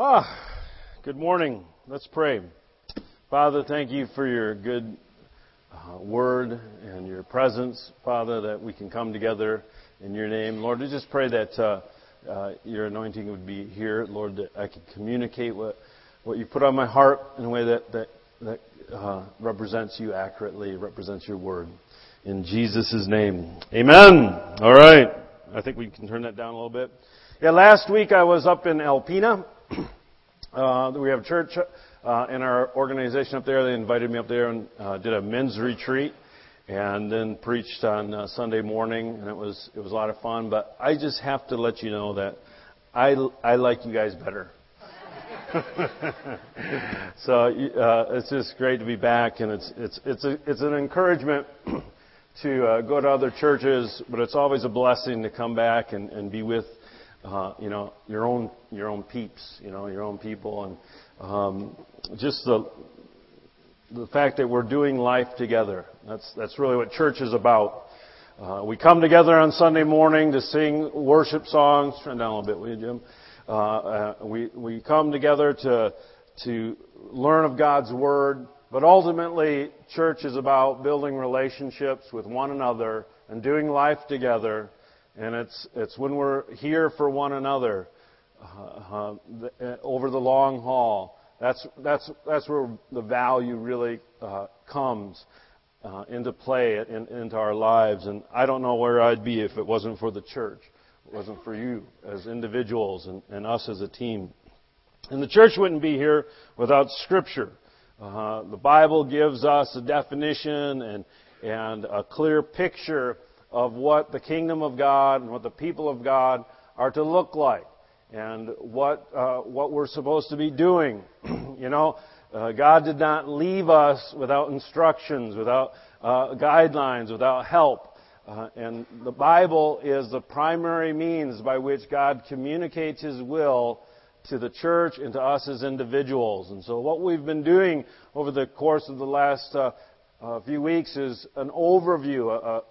Ah, good morning. Let's pray. Father, thank you for your good uh, word and your presence, Father, that we can come together in your name. Lord, I just pray that uh, uh, your anointing would be here, Lord, that I could communicate what, what you put on my heart in a way that, that, that uh, represents you accurately, represents your word. In Jesus' name. Amen. All right. I think we can turn that down a little bit. Yeah, last week I was up in Alpena. Uh, we have a church uh, in our organization up there. They invited me up there and uh, did a men's retreat, and then preached on uh, Sunday morning, and it was it was a lot of fun. But I just have to let you know that I I like you guys better. so uh, it's just great to be back, and it's it's it's a, it's an encouragement to uh, go to other churches, but it's always a blessing to come back and, and be with uh, you know, your own your own peeps, you know, your own people, and um, just the the fact that we're doing life together. That's that's really what church is about. Uh, we come together on Sunday morning to sing worship songs. Turn down a little bit, will you, Jim? Uh, uh, we we come together to to learn of God's word, but ultimately, church is about building relationships with one another and doing life together and it's, it's when we're here for one another uh, uh, uh, over the long haul. That's, that's, that's where the value really uh, comes uh, into play in, into our lives. And I don't know where I'd be if it wasn't for the church. It wasn't for you as individuals and, and us as a team. And the church wouldn't be here without Scripture. Uh, the Bible gives us a definition and, and a clear picture of what the kingdom of God and what the people of God are to look like and what, uh, what we're supposed to be doing. you know, uh, God did not leave us without instructions, without uh, guidelines, without help. Uh, and the Bible is the primary means by which God communicates His will to the church and to us as individuals. And so, what we've been doing over the course of the last uh, a few weeks is an overview, a,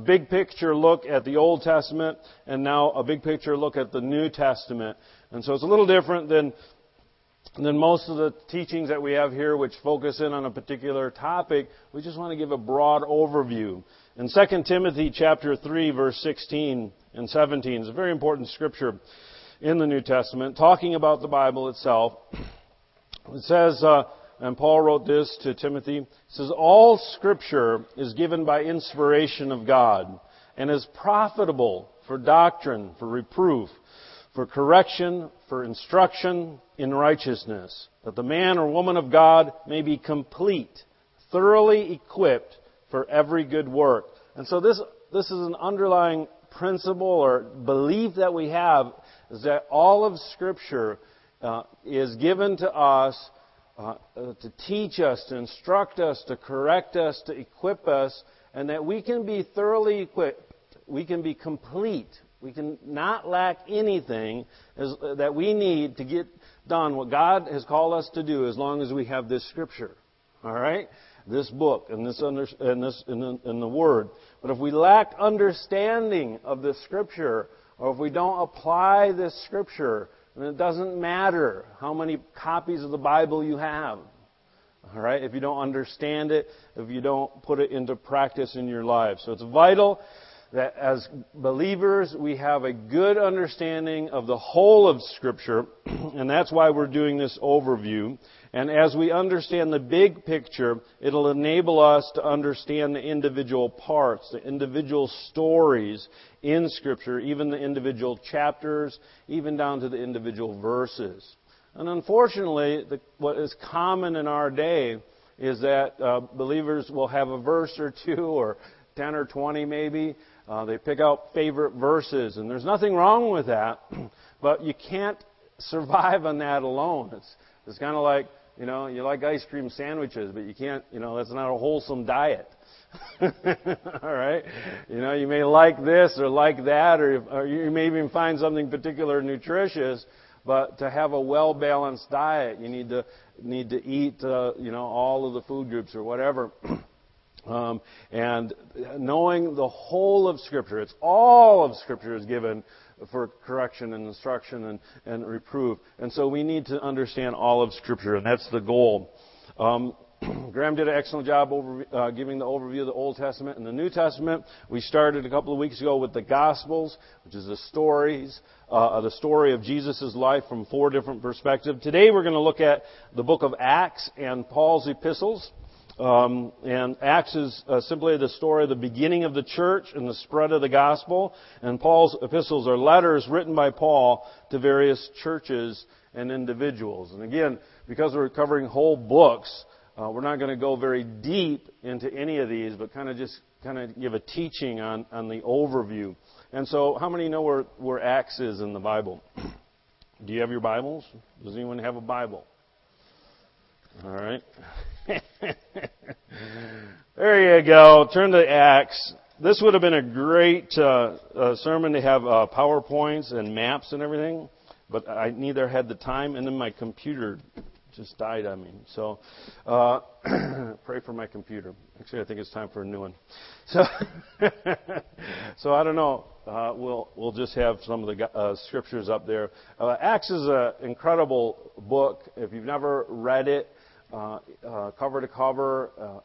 big picture look at the Old Testament, and now a big picture look at the New Testament. And so it's a little different than than most of the teachings that we have here, which focus in on a particular topic. We just want to give a broad overview. In 2 Timothy chapter 3, verse 16 and 17 is a very important scripture in the New Testament, talking about the Bible itself. It says. Uh, and Paul wrote this to Timothy. He says, All scripture is given by inspiration of God and is profitable for doctrine, for reproof, for correction, for instruction in righteousness, that the man or woman of God may be complete, thoroughly equipped for every good work. And so this, this is an underlying principle or belief that we have is that all of Scripture uh, is given to us uh, uh, to teach us, to instruct us, to correct us, to equip us, and that we can be thoroughly equipped. We can be complete. We can not lack anything as, uh, that we need to get done what God has called us to do as long as we have this scripture. All right? This book and this, under, and this and the, and the word. But if we lack understanding of the scripture, or if we don't apply this scripture, and it doesn't matter how many copies of the Bible you have. All right? If you don't understand it, if you don't put it into practice in your life. So it's vital that as believers we have a good understanding of the whole of Scripture, and that's why we're doing this overview. And as we understand the big picture, it'll enable us to understand the individual parts, the individual stories in Scripture, even the individual chapters, even down to the individual verses. And unfortunately, the, what is common in our day is that uh, believers will have a verse or two, or 10 or 20 maybe. Uh, they pick out favorite verses, and there's nothing wrong with that, but you can't survive on that alone. It's, it's kind of like you know, you like ice cream sandwiches, but you can't, you know, that's not a wholesome diet. All right? You know, you may like this or like that, or, or you may even find something particular nutritious, but to have a well balanced diet, you need to need to eat, uh, you know, all of the food groups or whatever. Um, and knowing the whole of Scripture, it's all of Scripture is given for correction and instruction and, and reproof. And so we need to understand all of Scripture, and that's the goal. Um, Graham did an excellent job over, uh, giving the overview of the Old Testament and the New Testament. We started a couple of weeks ago with the Gospels, which is the stories, uh, the story of Jesus' life from four different perspectives. Today we're going to look at the book of Acts and Paul's epistles. Um, and Acts is uh, simply the story of the beginning of the church and the spread of the gospel. And Paul's epistles are letters written by Paul to various churches and individuals. And again, because we're covering whole books, uh, we're not going to go very deep into any of these, but kind of just kind of give a teaching on, on the overview. And so, how many know where, where Acts is in the Bible? Do you have your Bibles? Does anyone have a Bible? All right. there you go. Turn to Acts. This would have been a great uh, uh, sermon to have uh, PowerPoints and maps and everything, but I neither had the time, and then my computer just died on me. So uh, pray for my computer. Actually, I think it's time for a new one. So, so I don't know. Uh, we'll we'll just have some of the uh, scriptures up there. Acts is an incredible book. If you've never read it, uh, uh, cover to cover, uh,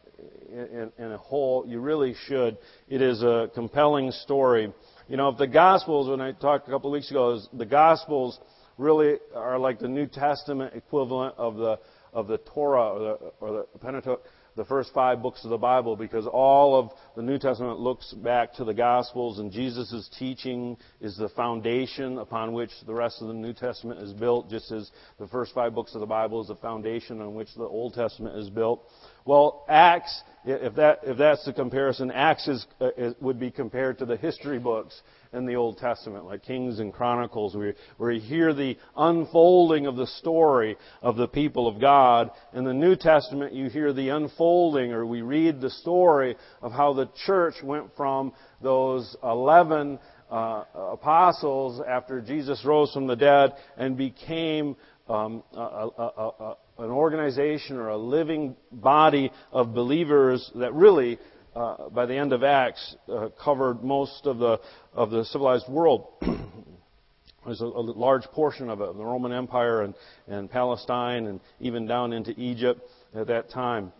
in, in, a whole, you really should. It is a compelling story. You know, if the Gospels, when I talked a couple of weeks ago, the Gospels really are like the New Testament equivalent of the of the Torah or the, or the Pentateuch, the first five books of the Bible, because all of the New Testament looks back to the Gospels, and Jesus' teaching is the foundation upon which the rest of the New Testament is built, just as the first five books of the Bible is the foundation on which the Old Testament is built. Well, Acts, if that if that's the comparison, Acts is, uh, would be compared to the history books in the Old Testament, like Kings and Chronicles, where, where you hear the unfolding of the story of the people of God. In the New Testament, you hear the unfolding, or we read the story of how the church went from those 11 uh, apostles after Jesus rose from the dead and became um, a, a, a, an organization or a living body of believers that really uh, by the end of Acts, uh, covered most of the of the civilized world. There's a, a, large portion of it, the Roman Empire and, and Palestine, and even down into Egypt at that time.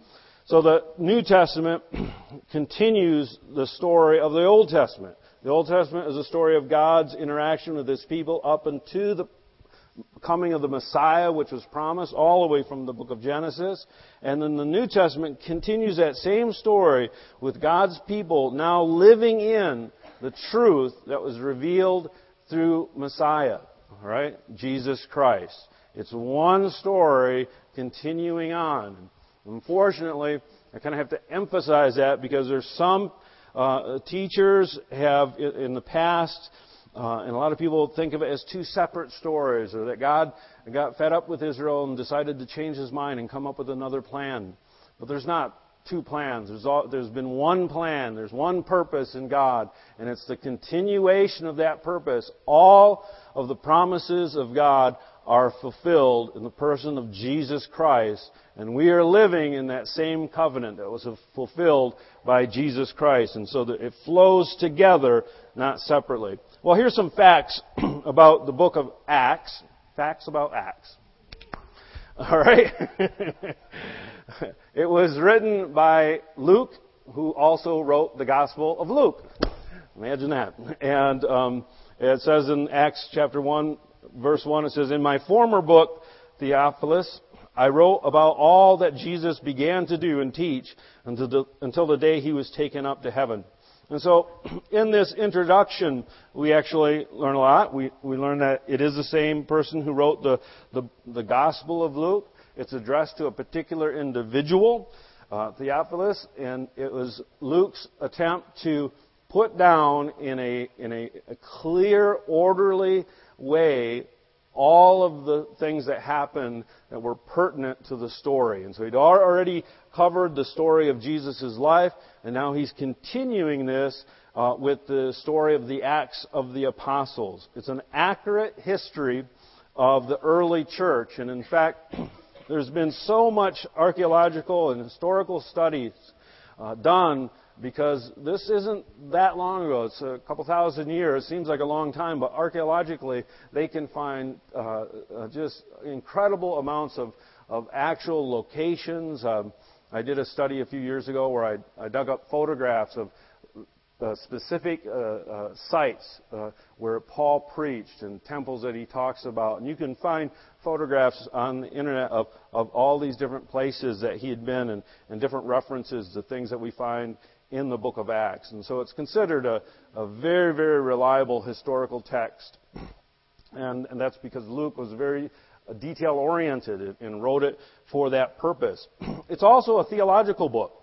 So the New Testament continues the story of the Old Testament. The Old Testament is a story of God's interaction with His people up until the coming of the Messiah, which was promised all the way from the book of Genesis. And then the New Testament continues that same story with God's people now living in the truth that was revealed through Messiah, right? Jesus Christ. It's one story continuing on. Unfortunately, I kind of have to emphasize that because there's some uh, teachers have in the past uh, and a lot of people think of it as two separate stories, or that God got fed up with Israel and decided to change his mind and come up with another plan. But there's not two plans. There's, all, there's been one plan. There's one purpose in God, and it's the continuation of that purpose. All of the promises of God are fulfilled in the person of Jesus Christ, and we are living in that same covenant that was fulfilled by Jesus Christ, and so that it flows together, not separately. Well, here's some facts about the book of Acts. Facts about Acts. All right. it was written by Luke, who also wrote the Gospel of Luke. Imagine that. And um, it says in Acts chapter 1, verse 1, it says, In my former book, Theophilus, I wrote about all that Jesus began to do and teach until the, until the day he was taken up to heaven. And so, in this introduction, we actually learn a lot. We, we learn that it is the same person who wrote the, the, the Gospel of Luke. It's addressed to a particular individual, uh, Theophilus, and it was Luke's attempt to put down in a, in a, a clear, orderly way all of the things that happened that were pertinent to the story. And so he'd already covered the story of Jesus' life, and now he's continuing this uh, with the story of the Acts of the Apostles. It's an accurate history of the early church, and in fact, there's been so much archaeological and historical studies uh, done because this isn't that long ago. It's a couple thousand years. It seems like a long time, but archaeologically, they can find uh, uh, just incredible amounts of, of actual locations. Um, I did a study a few years ago where I, I dug up photographs of uh, specific uh, uh, sites uh, where Paul preached and temples that he talks about. And you can find photographs on the internet of, of all these different places that he had been and, and different references to things that we find in the book of Acts. And so it's considered a, a very, very reliable historical text. And, and that's because Luke was very uh, detail oriented and wrote it for that purpose. It's also a theological book.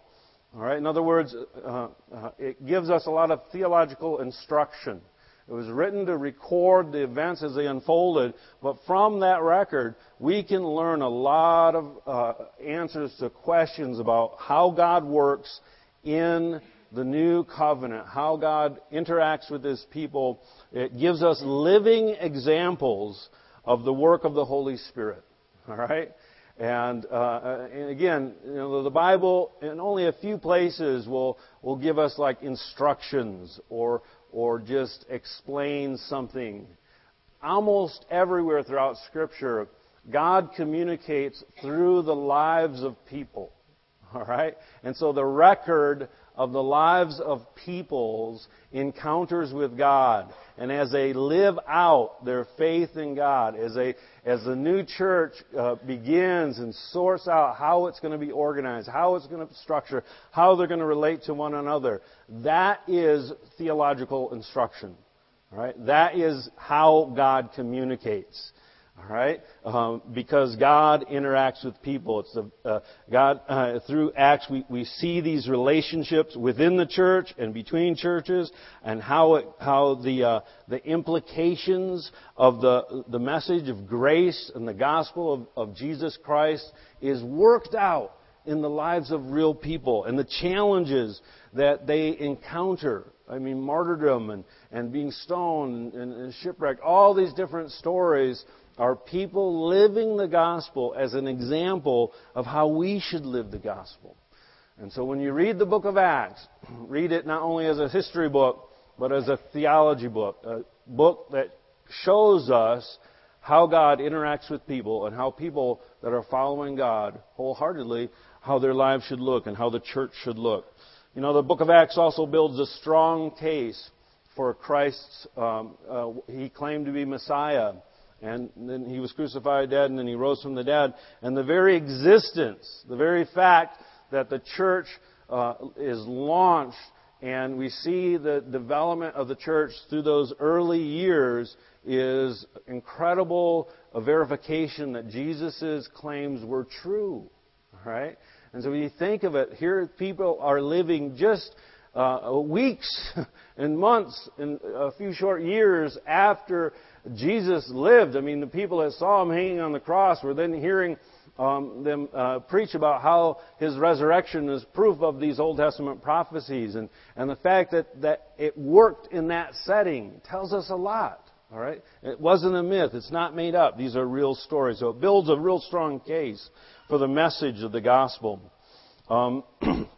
All right. In other words, uh, uh, it gives us a lot of theological instruction. It was written to record the events as they unfolded, but from that record, we can learn a lot of uh, answers to questions about how God works in the new covenant, how God interacts with his people. It gives us living examples of the work of the Holy Spirit. All right? And, uh, and again, you know, the Bible in only a few places will, will give us like instructions or, or just explain something. Almost everywhere throughout Scripture, God communicates through the lives of people. All right? And so the record of the lives of people's encounters with God, and as they live out their faith in God, as, they, as the new church uh, begins and sorts out how it's going to be organized, how it's going to structure, how they're going to relate to one another, that is theological instruction. All right? That is how God communicates. All right, um, because God interacts with people. It's the, uh, God uh, through Acts we, we see these relationships within the church and between churches, and how it, how the uh, the implications of the the message of grace and the gospel of, of Jesus Christ is worked out in the lives of real people and the challenges that they encounter. I mean, martyrdom and, and being stoned and, and shipwrecked, all these different stories are people living the gospel as an example of how we should live the gospel. And so when you read the book of Acts, read it not only as a history book, but as a theology book, a book that shows us how God interacts with people and how people that are following God wholeheartedly, how their lives should look and how the church should look. You know, the book of Acts also builds a strong case for Christ's, um, uh, he claimed to be Messiah and then he was crucified dead, and then he rose from the dead. And the very existence, the very fact that the church uh, is launched, and we see the development of the church through those early years, is incredible a verification that Jesus' claims were true. Right? And so when you think of it, here people are living just uh, weeks and months and a few short years after Jesus lived. I mean, the people that saw him hanging on the cross were then hearing um, them uh, preach about how his resurrection is proof of these Old Testament prophecies. And, and the fact that, that it worked in that setting tells us a lot. All right? It wasn't a myth. It's not made up. These are real stories. So it builds a real strong case for the message of the gospel. Um,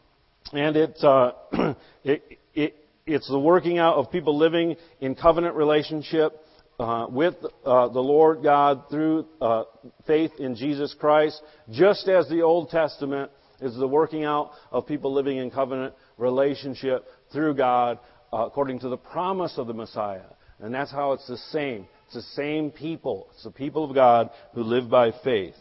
and it, uh, it, it, it's the working out of people living in covenant relationship uh, with uh, the Lord God through uh, faith in Jesus Christ, just as the Old Testament is the working out of people living in covenant relationship through God uh, according to the promise of the Messiah. And that's how it's the same. It's the same people. It's the people of God who live by faith.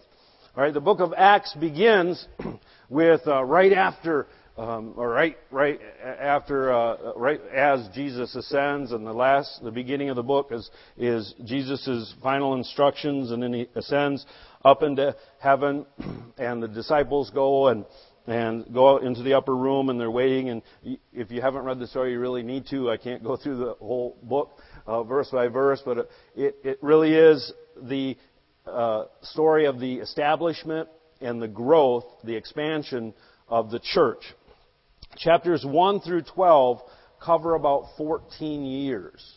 All right, the book of Acts begins with uh, right after um, or right, right after, uh, right as Jesus ascends, and the last, the beginning of the book is is Jesus' final instructions, and then he ascends up into heaven, and the disciples go and and go out into the upper room, and they're waiting. And if you haven't read the story, you really need to. I can't go through the whole book uh, verse by verse, but it it really is the uh, story of the establishment and the growth, the expansion of the church. Chapters 1 through 12 cover about 14 years.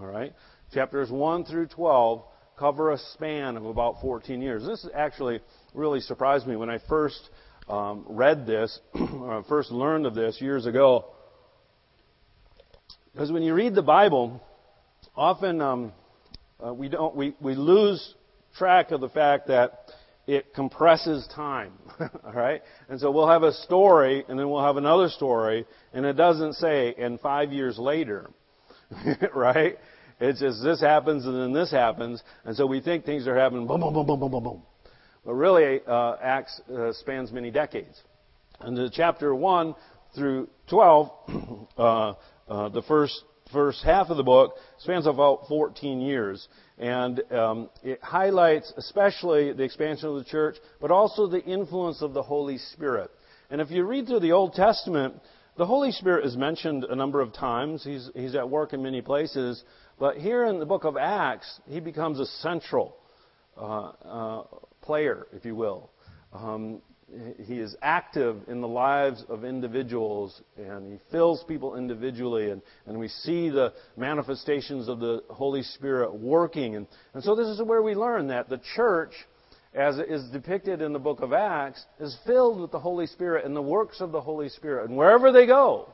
All right? Chapters 1 through 12 cover a span of about 14 years. This actually really surprised me when I first um, read this, or first learned of this years ago. Because when you read the Bible, often um, uh, we don't we, we lose track of the fact that it compresses time. all right, and so we'll have a story, and then we'll have another story, and it doesn't say "and five years later," right? It's just this happens and then this happens, and so we think things are happening boom, boom, boom, boom, boom, boom, boom. But really, uh, Acts uh, spans many decades. And the chapter 1 through 12, uh, uh, the first, first half of the book, spans about 14 years. And um, it highlights especially the expansion of the church, but also the influence of the Holy Spirit. And if you read through the Old Testament, the Holy Spirit is mentioned a number of times. He's, he's at work in many places. But here in the book of Acts, he becomes a central uh, uh, player, if you will. Um, he is active in the lives of individuals and he fills people individually and, and we see the manifestations of the Holy Spirit working. And, and so this is where we learn that the church, as it is depicted in the book of Acts, is filled with the Holy Spirit and the works of the Holy Spirit. And wherever they go,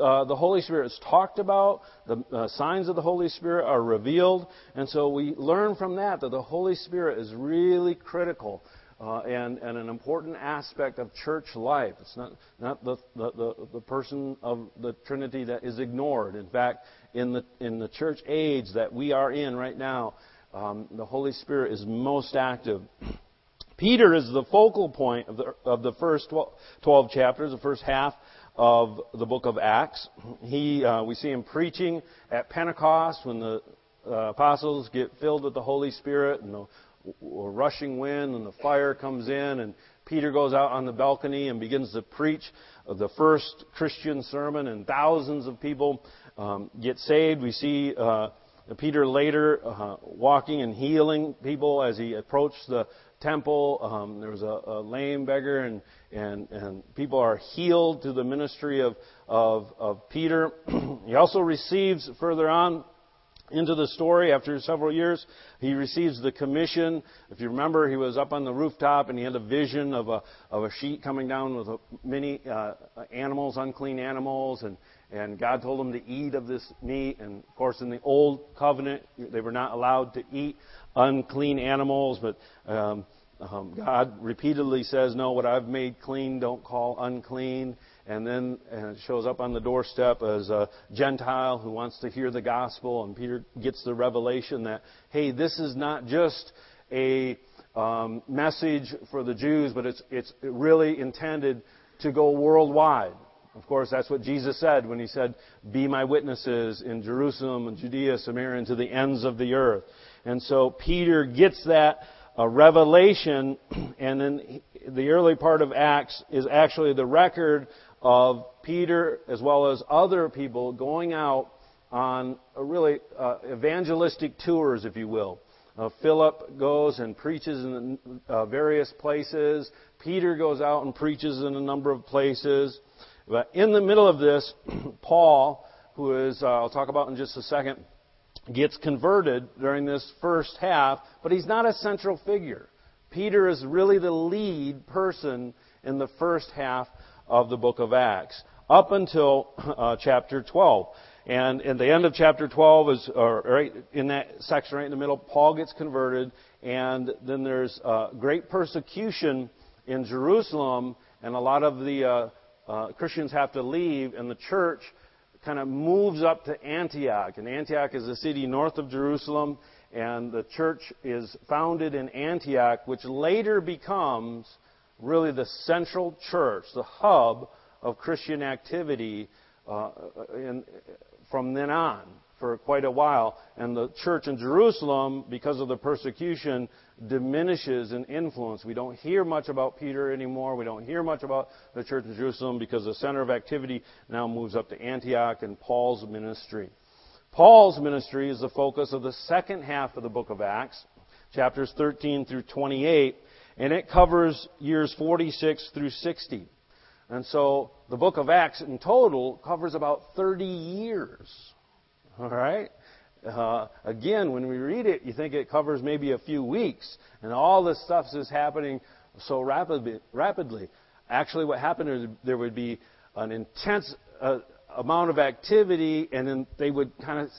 uh, the Holy Spirit is talked about, the uh, signs of the Holy Spirit are revealed, and so we learn from that that the Holy Spirit is really critical uh, and, and an important aspect of church life. It's not, not the, the, the, person of the Trinity that is ignored. In fact, in the, in the church age that we are in right now, um, the Holy Spirit is most active. Peter is the focal point of the, of the first 12, 12 chapters, the first half of the book of Acts. He, uh, we see him preaching at Pentecost when the uh, apostles get filled with the Holy Spirit and the rushing wind and the fire comes in and Peter goes out on the balcony and begins to preach the first Christian sermon and thousands of people um, get saved. We see uh, Peter later uh, walking and healing people as he approached the temple. Um, there was a, a lame beggar, and, and, and people are healed through the ministry of, of, of Peter. he also receives further on into the story after several years. He receives the commission. If you remember he was up on the rooftop and he had a vision of a of a sheet coming down with a, many uh, animals unclean animals and and God told him to eat of this meat. And of course in the old covenant they were not allowed to eat unclean animals but um, um, God repeatedly says, No, what I've made clean, don't call unclean. And then it shows up on the doorstep as a Gentile who wants to hear the gospel. And Peter gets the revelation that, hey, this is not just a um, message for the Jews, but it's, it's really intended to go worldwide. Of course, that's what Jesus said when he said, Be my witnesses in Jerusalem and Judea, Samaria, and to the ends of the earth. And so Peter gets that a revelation, and then the early part of Acts is actually the record of Peter as well as other people going out on really uh, evangelistic tours, if you will. Uh, Philip goes and preaches in uh, various places. Peter goes out and preaches in a number of places. But in the middle of this, Paul, who is, uh, I'll talk about in just a second, gets converted during this first half, but he's not a central figure. Peter is really the lead person in the first half of the book of Acts, up until uh, chapter 12. And in the end of chapter 12 is right in that section right in the middle. Paul gets converted, and then there's uh, great persecution in Jerusalem, and a lot of the uh, uh Christians have to leave, and the church kind of moves up to Antioch. And Antioch is a city north of Jerusalem, and the church is founded in Antioch, which later becomes really the central church, the hub of Christian activity uh, in, from then on for quite a while. And the church in Jerusalem, because of the persecution, diminishes in influence. We don't hear much about Peter anymore. We don't hear much about the church in Jerusalem because the center of activity now moves up to Antioch and Paul's ministry. Paul's ministry is the focus of the second half of the book of Acts, chapters 13 through 28, and it covers years 46 through 60. And so the book of Acts in total covers about 30 years. All right? Uh, again, when we read it, you think it covers maybe a few weeks, and all this stuff is happening so rapidly. rapidly. actually, what happened is there would be an intense uh, amount of activity, and then they would kind of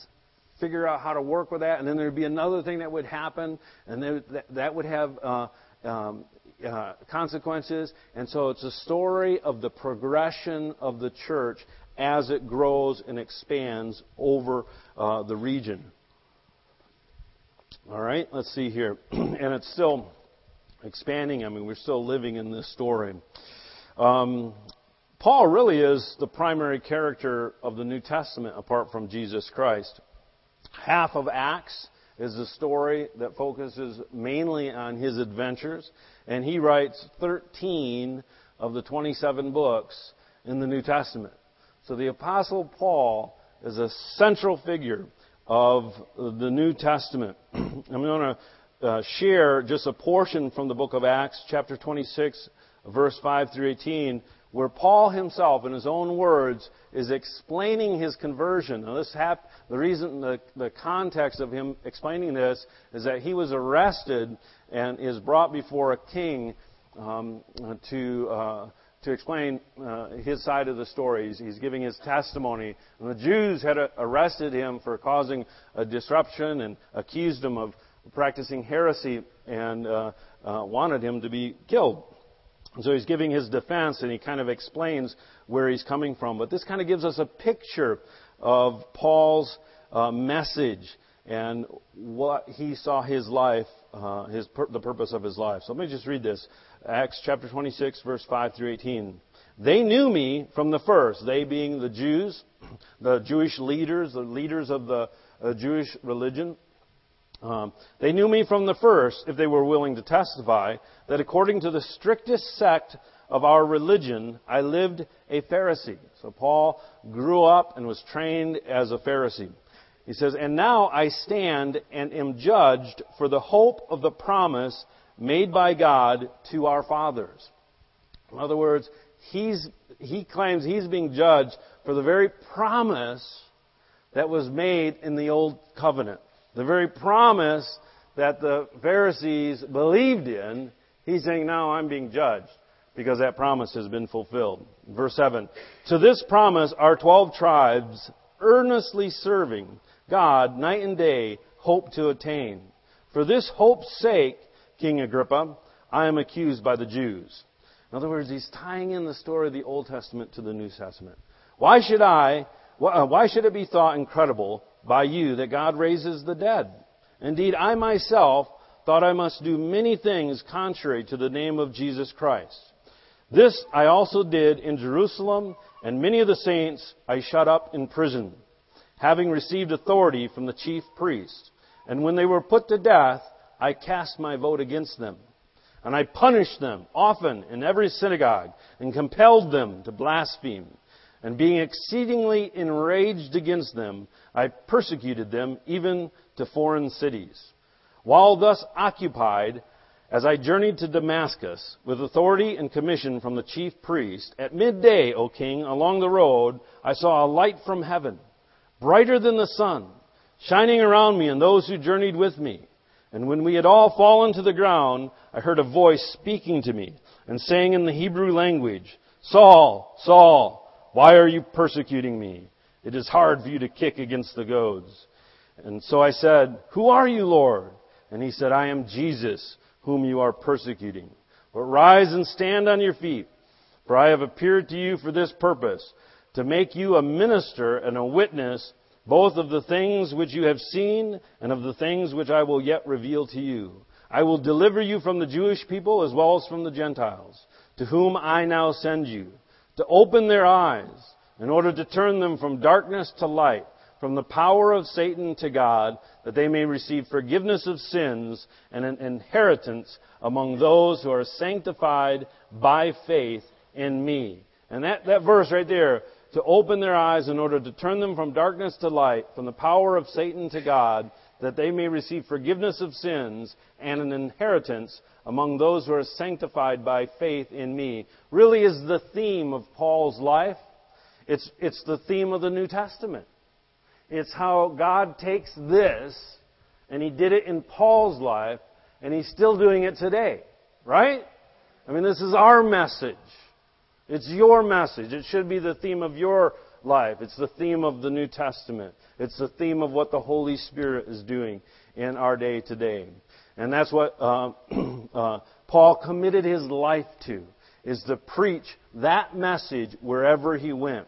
figure out how to work with that, and then there'd be another thing that would happen, and then that, that would have uh, um, uh, consequences. And so it's a story of the progression of the church as it grows and expands over uh, the region. All right, let's see here. and it's still expanding. I mean, we're still living in this story. Um, Paul really is the primary character of the New Testament apart from Jesus Christ. Half of Acts is a story that focuses mainly on his adventures, and he writes 13 of the 27 books in the New Testament. So the Apostle Paul is a central figure of the New Testament. I'm going to uh, share just a portion from the book of Acts, chapter 26, verse 5 through 18, where Paul himself, in his own words, is explaining his conversion. Now, this hap- the reason, the, the context of him explaining this is that he was arrested and is brought before a king um, to uh, to explain uh, his side of the story. He's, he's, giving his testimony. And the Jews had uh, arrested him for causing a disruption and accused him of practicing heresy and uh, uh wanted him to be killed. So he's giving his defense and he kind of explains where he's coming from. But this kind of gives us a picture of Paul's uh, message and what he saw his life, uh, his the purpose of his life. So let me just read this. Acts chapter 26, verse 5 through 18. They knew me from the first, they being the Jews, the Jewish leaders, the leaders of the uh, Jewish religion. Um, they knew me from the first, if they were willing to testify, that according to the strictest sect of our religion, I lived a Pharisee. So Paul grew up and was trained as a Pharisee. He says, And now I stand and am judged for the hope of the promise made by God to our fathers. In other words, he's, he claims he's being judged for the very promise that was made in the Old Covenant. The very promise that the Pharisees believed in, he's saying, now I'm being judged because that promise has been fulfilled. Verse 7. To this promise our twelve tribes, earnestly serving God night and day, hope to attain. For this hope's sake, King Agrippa, I am accused by the Jews. In other words, he's tying in the story of the Old Testament to the New Testament. Why should I, uh, why should it be thought incredible by you that God raises the dead. Indeed, I myself thought I must do many things contrary to the name of Jesus Christ. This I also did in Jerusalem, and many of the saints I shut up in prison, having received authority from the chief priests. And when they were put to death, I cast my vote against them. And I punished them often in every synagogue, and compelled them to blaspheme. And being exceedingly enraged against them, I persecuted them even to foreign cities. While thus occupied, as I journeyed to Damascus with authority and commission from the chief priest, at midday, O king, along the road, I saw a light from heaven, brighter than the sun, shining around me and those who journeyed with me. And when we had all fallen to the ground, I heard a voice speaking to me and saying in the Hebrew language, Saul, Saul, why are you persecuting me? It is hard for you to kick against the goads. And so I said, Who are you, Lord? And he said, I am Jesus, whom you are persecuting. But rise and stand on your feet, for I have appeared to you for this purpose, to make you a minister and a witness both of the things which you have seen and of the things which I will yet reveal to you. I will deliver you from the Jewish people as well as from the Gentiles, to whom I now send you to open their eyes in order to turn them from darkness to light, from the power of Satan to God, that they may receive forgiveness of sins and an inheritance among those who are sanctified by faith in me. And that, that verse right there, to open their eyes in order to turn them from darkness to light, from the power of Satan to God, that they may receive forgiveness of sins and an inheritance among those who are sanctified by faith in me, really is the theme of Paul's life. It's, it's the theme of the New Testament. It's how God takes this, and He did it in Paul's life, and He's still doing it today. Right? I mean, this is our message. It's your message. It should be the theme of your life. It's the theme of the New Testament. It's the theme of what the Holy Spirit is doing in our day today. And that's what uh, uh, Paul committed his life to, is to preach that message wherever he went.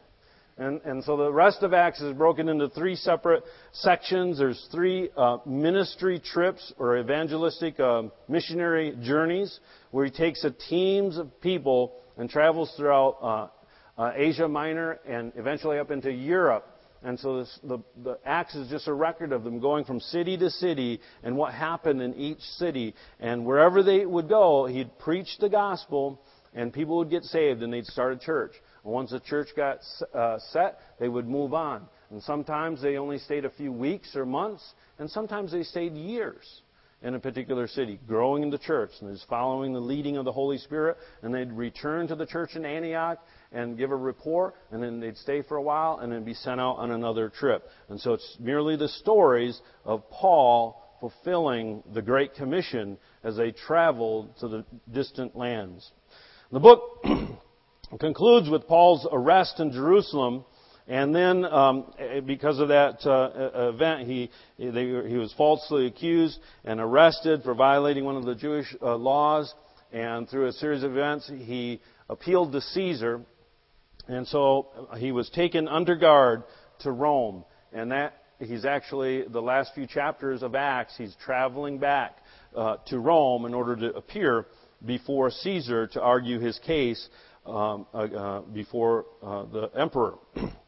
And, and so the rest of Acts is broken into three separate sections. There's three uh, ministry trips or evangelistic uh, missionary journeys where he takes a teams of people and travels throughout uh, Asia Minor and eventually up into Europe. And so this, the, the Acts is just a record of them going from city to city and what happened in each city. And wherever they would go, he'd preach the gospel and people would get saved and they'd start a church. And once a church got uh, set, they would move on. And sometimes they only stayed a few weeks or months, and sometimes they stayed years in a particular city, growing in the church, and is following the leading of the Holy Spirit, and they'd return to the church in Antioch and give a report, and then they'd stay for a while, and then be sent out on another trip. And so it's merely the stories of Paul fulfilling the Great Commission as they traveled to the distant lands. The book concludes with Paul's arrest in Jerusalem. And then, um, because of that uh, event, he, they, he was falsely accused and arrested for violating one of the Jewish uh, laws. And through a series of events, he appealed to Caesar. And so he was taken under guard to Rome. And that, he's actually, the last few chapters of Acts, he's traveling back uh, to Rome in order to appear before Caesar to argue his case um, uh, uh, before uh, the emperor.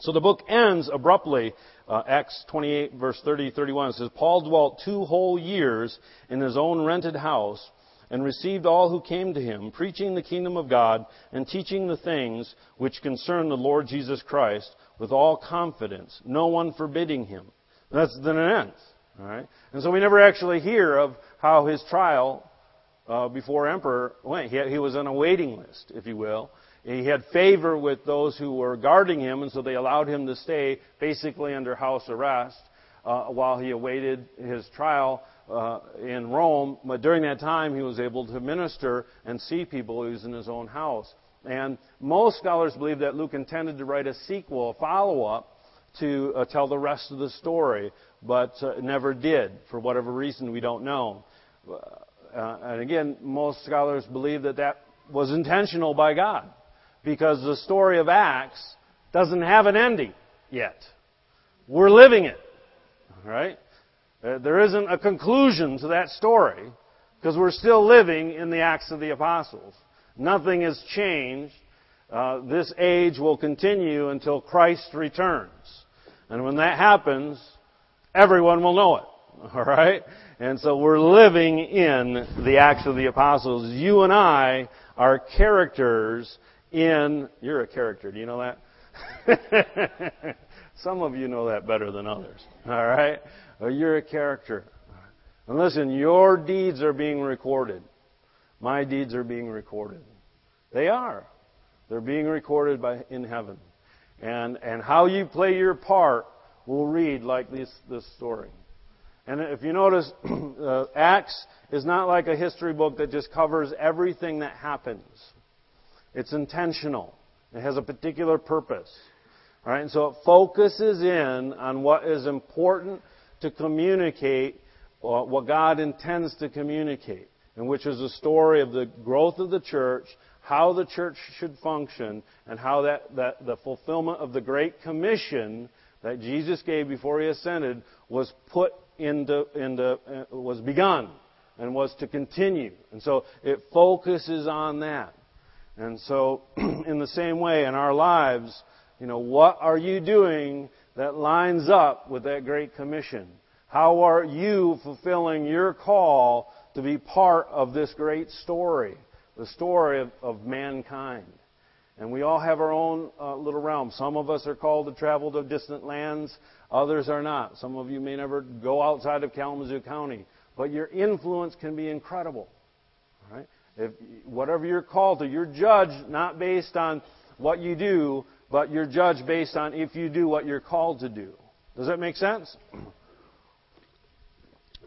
so the book ends abruptly. Uh, Acts 28, verse 30 31 says, Paul dwelt two whole years in his own rented house and received all who came to him, preaching the kingdom of God and teaching the things which concern the Lord Jesus Christ with all confidence, no one forbidding him. That's then it ends. All right? And so we never actually hear of how his trial uh, before emperor went. He, he was on a waiting list, if you will. He had favor with those who were guarding him, and so they allowed him to stay basically under house arrest uh, while he awaited his trial uh, in Rome. But during that time, he was able to minister and see people. He was in his own house. And most scholars believe that Luke intended to write a sequel, a follow up, to uh, tell the rest of the story, but uh, never did. For whatever reason, we don't know. Uh, and again, most scholars believe that that was intentional by God because the story of Acts doesn't have an ending yet. We're living it. Right? Uh, there isn't a conclusion to that story because we're still living in the Acts of the Apostles. Nothing has changed. Uh, this age will continue until Christ returns. And when that happens, everyone will know it. All right? And so we're living in the Acts of the Apostles. You and I are characters in, you're a character, do you know that? Some of you know that better than others. All right? You're a character. And listen, your deeds are being recorded. My deeds are being recorded. They are. They're being recorded by, in heaven. And, and how you play your part will read like this, this story. And if you notice, uh, Acts is not like a history book that just covers everything that happens. It's intentional. It has a particular purpose. All right, and so it focuses in on what is important to communicate, uh, what God intends to communicate, and which is a story of the growth of the church, how the church should function, and how that, that the fulfillment of the Great Commission that Jesus gave before he ascended was put into, into, uh, was begun and was to continue. And so it focuses on that. And so, in the same way, in our lives, you know, what are you doing that lines up with that Great Commission? How are you fulfilling your call to be part of this great story, the story of, of mankind? And we all have our own uh, little realm. Some of us are called to travel to distant lands. Others are not. Some of you may never go outside of Kalamazoo County. But your influence can be incredible. Right? If, whatever you're called to, you're judged not based on what you do, but you're judged based on if you do what you're called to do. Does that make sense?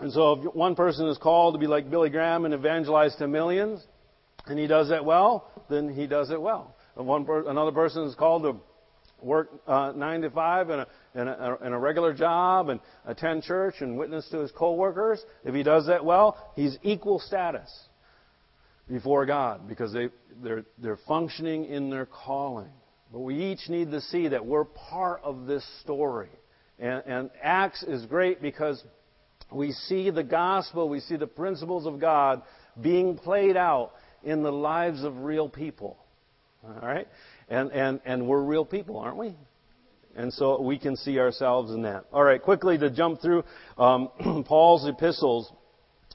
And so if one person is called to be like Billy Graham and evangelize to millions, and he does that well, then he does it well. one per, another person is called to work uh, nine to five in a, in, a, in a regular job and attend church and witness to his coworkers, if he does that well, he's equal status before God because they, they're, they're functioning in their calling. But we each need to see that we're part of this story. And, and Acts is great because we see the gospel, we see the principles of God being played out in the lives of real people. All right? And, and, and we're real people, aren't we? And so we can see ourselves in that. All right, quickly to jump through um, Paul's epistles,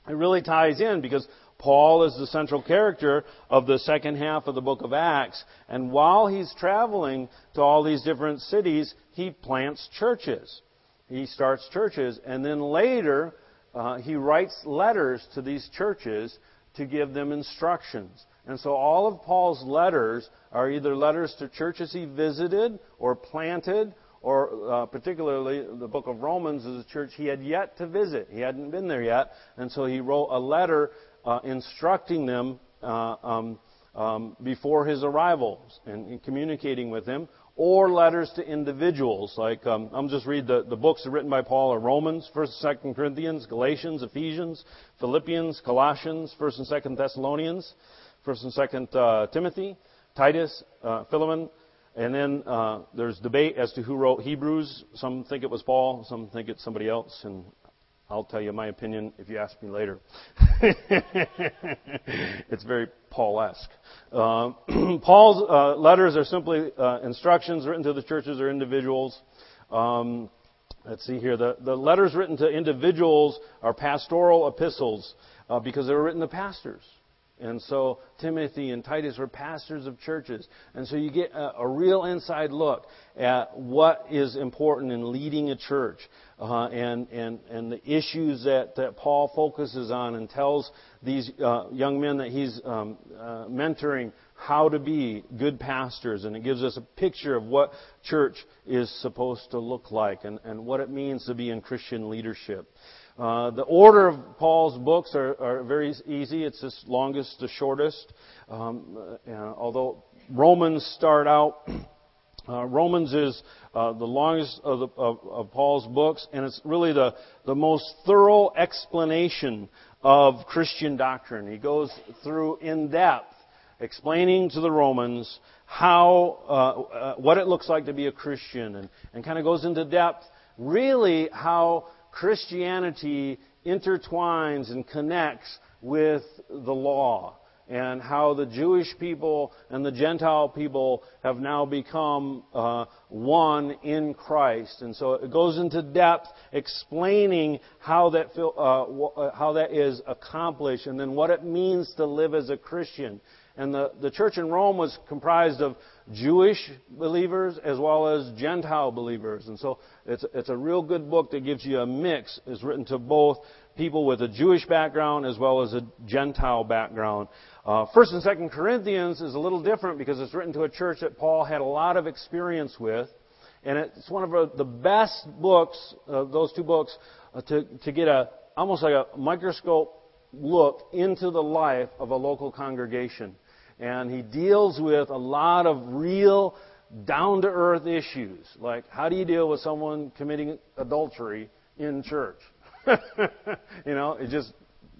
it really ties in because Paul is the central character of the second half of the book of Acts. And while he's traveling to all these different cities, he plants churches. He starts churches. And then later, uh, he writes letters to these churches to give them instructions. And so all of Paul's letters are either letters to churches he visited or planted, or uh, particularly the book of Romans is a church he had yet to visit. He hadn't been there yet. And so he wrote a letter uh, instructing them uh, um, um, before his arrival and, and, communicating with them, or letters to individuals. Like um, I'm just read the, the books written by Paul are Romans, First, and Second Corinthians, Galatians, Ephesians, Philippians, Colossians, First and Second Thessalonians, First and Second uh, Timothy, Titus, uh, Philemon. And then uh, there's debate as to who wrote Hebrews. Some think it was Paul, some think it's somebody else, and I'll tell you my opinion if you ask me later. it's very Paul-esque. Uh, Paul's uh, letters are simply uh, instructions written to the churches or individuals. Um, let's see here. The, the letters written to individuals are pastoral epistles uh, because they were written to pastors. And so Timothy and Titus were pastors of churches. And so you get a, a real inside look at what is important in leading a church uh, and, and, and the issues that, that Paul focuses on and tells these uh, young men that he's um, uh, mentoring how to be good pastors. And it gives us a picture of what church is supposed to look like and, and what it means to be in Christian leadership. Uh, the order of Paul's books are, are, very easy. It's the longest to shortest. Um, uh, although Romans start out, uh, Romans is uh, the longest of, the, of, of, Paul's books, and it's really the, the most thorough explanation of Christian doctrine. He goes through in depth explaining to the Romans how uh, uh, what it looks like to be a Christian, and, and kind of goes into depth really how Christianity intertwines and connects with the law and how the Jewish people and the Gentile people have now become uh, one in Christ. And so it goes into depth explaining how that, uh, uh, how that is accomplished and then what it means to live as a Christian. And the, the church in Rome was comprised of Jewish believers as well as Gentile believers. And so it's, it's a real good book that gives you a mix. It's written to both people with a Jewish background as well as a Gentile background. Uh, First and Second Corinthians is a little different because it's written to a church that Paul had a lot of experience with. And it's one of the best books, uh, those two books, uh, to, to get a, almost like a microscope look into the life of a local congregation and he deals with a lot of real down to earth issues, like how do you deal with someone committing adultery in church? you know, it just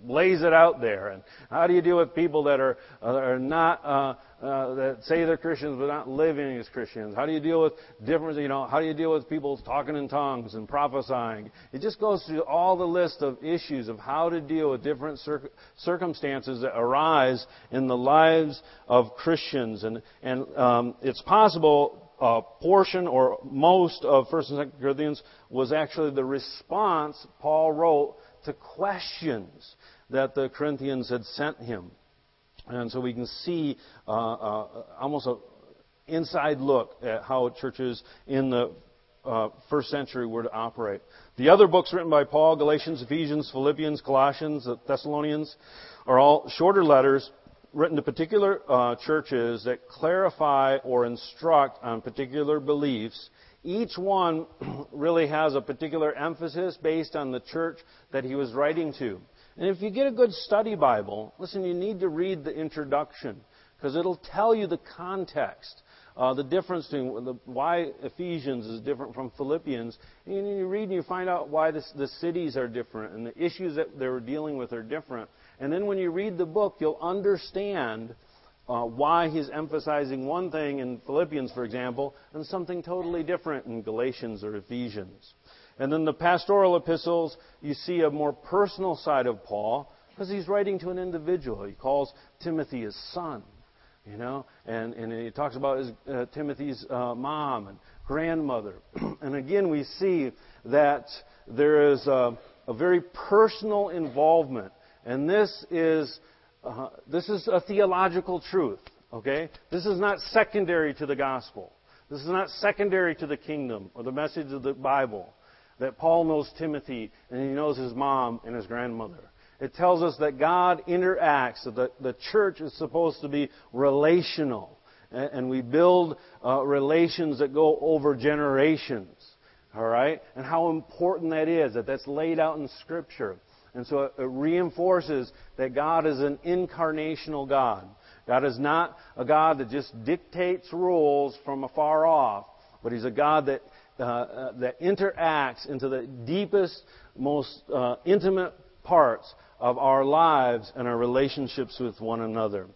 lays it out there. And how do you deal with people that are uh, are not uh, uh, that say they're Christians but not living as Christians? How do you deal with different? You know, how do you deal with people talking in tongues and prophesying? It just goes through all the list of issues of how to deal with different cir- circumstances that arise in the lives of Christians. And and um, it's possible a portion or most of First and Second Corinthians was actually the response Paul wrote to questions that the Corinthians had sent him. And so we can see uh, uh, almost an inside look at how churches in the uh, first century were to operate. The other books written by Paul, Galatians, Ephesians, Philippians, Colossians, Thessalonians, are all shorter letters written to particular uh, churches that clarify or instruct on particular beliefs. Each one really has a particular emphasis based on the church that he was writing to. And if you get a good study Bible, listen, you need to read the introduction because it'll tell you the context uh, the difference between the, why Ephesians is different from Philippians. And you read and you find out why this, the cities are different and the issues that they were dealing with are different. And then when you read the book, you'll understand uh, why he's emphasizing one thing in Philippians, for example, and something totally different in Galatians or Ephesians. And then the pastoral epistles, you see a more personal side of Paul because he's writing to an individual. He calls Timothy his son, you know, and, and he talks about his, uh, Timothy's uh, mom and grandmother. and again, we see that there is a, a very personal involvement. And this is uh, this is a theological truth, okay? This is not secondary to the gospel. This is not secondary to the kingdom or the message of the Bible. That Paul knows Timothy and he knows his mom and his grandmother. It tells us that God interacts, that the, church is supposed to be relational. And, we build uh, relations that go over generations. All right? And how important that is, that that's laid out in Scripture. And so it reinforces that God is an incarnational God. God is not a God that just dictates rules from afar off, but He's a God that, uh, uh, that interacts into the deepest, most uh, intimate parts of our lives and our relationships with one another.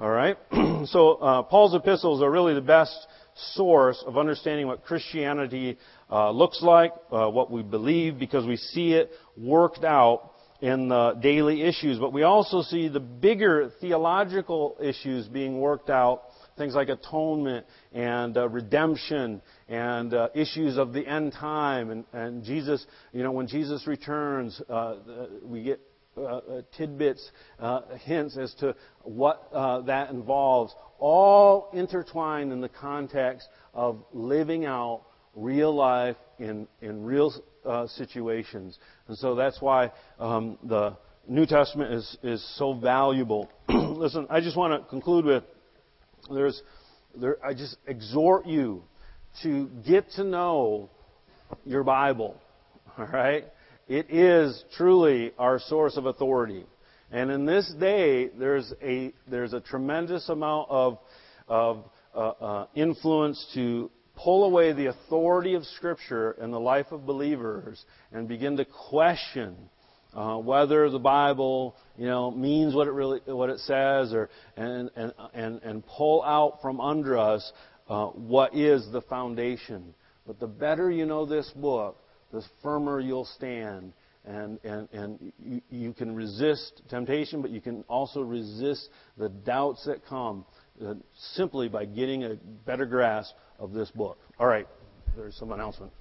All right? so uh, Paul's epistles are really the best source of understanding what Christianity uh, looks like, what we believe, because we see it worked out in the daily issues, but we also see the bigger theological issues being worked out, things like atonement and uh, redemption and uh, issues of the end time. And, and, Jesus, you know, when Jesus returns, uh, we get uh, uh, tidbits, uh, hints as to what that involves, all intertwined in the context of living out real life in, in real uh, situations. And so that's why um, the New Testament is, is so valuable. Listen, I just want to conclude with there's, there, I just exhort you to get to know your Bible. All right? It is truly our source of authority. And in this day, there's a, there's a tremendous amount of, of uh, uh, influence to pull away the authority of Scripture in the life of believers and begin to question uh, whether the Bible, you know, means what it really what it says, or and and and, and pull out from under us uh, what is the foundation. But the better you know this book, the firmer you'll stand. And, and, and you, you can resist temptation, but you can also resist the doubts that come uh, simply by getting a better grasp of this book. All right, there's some announcement.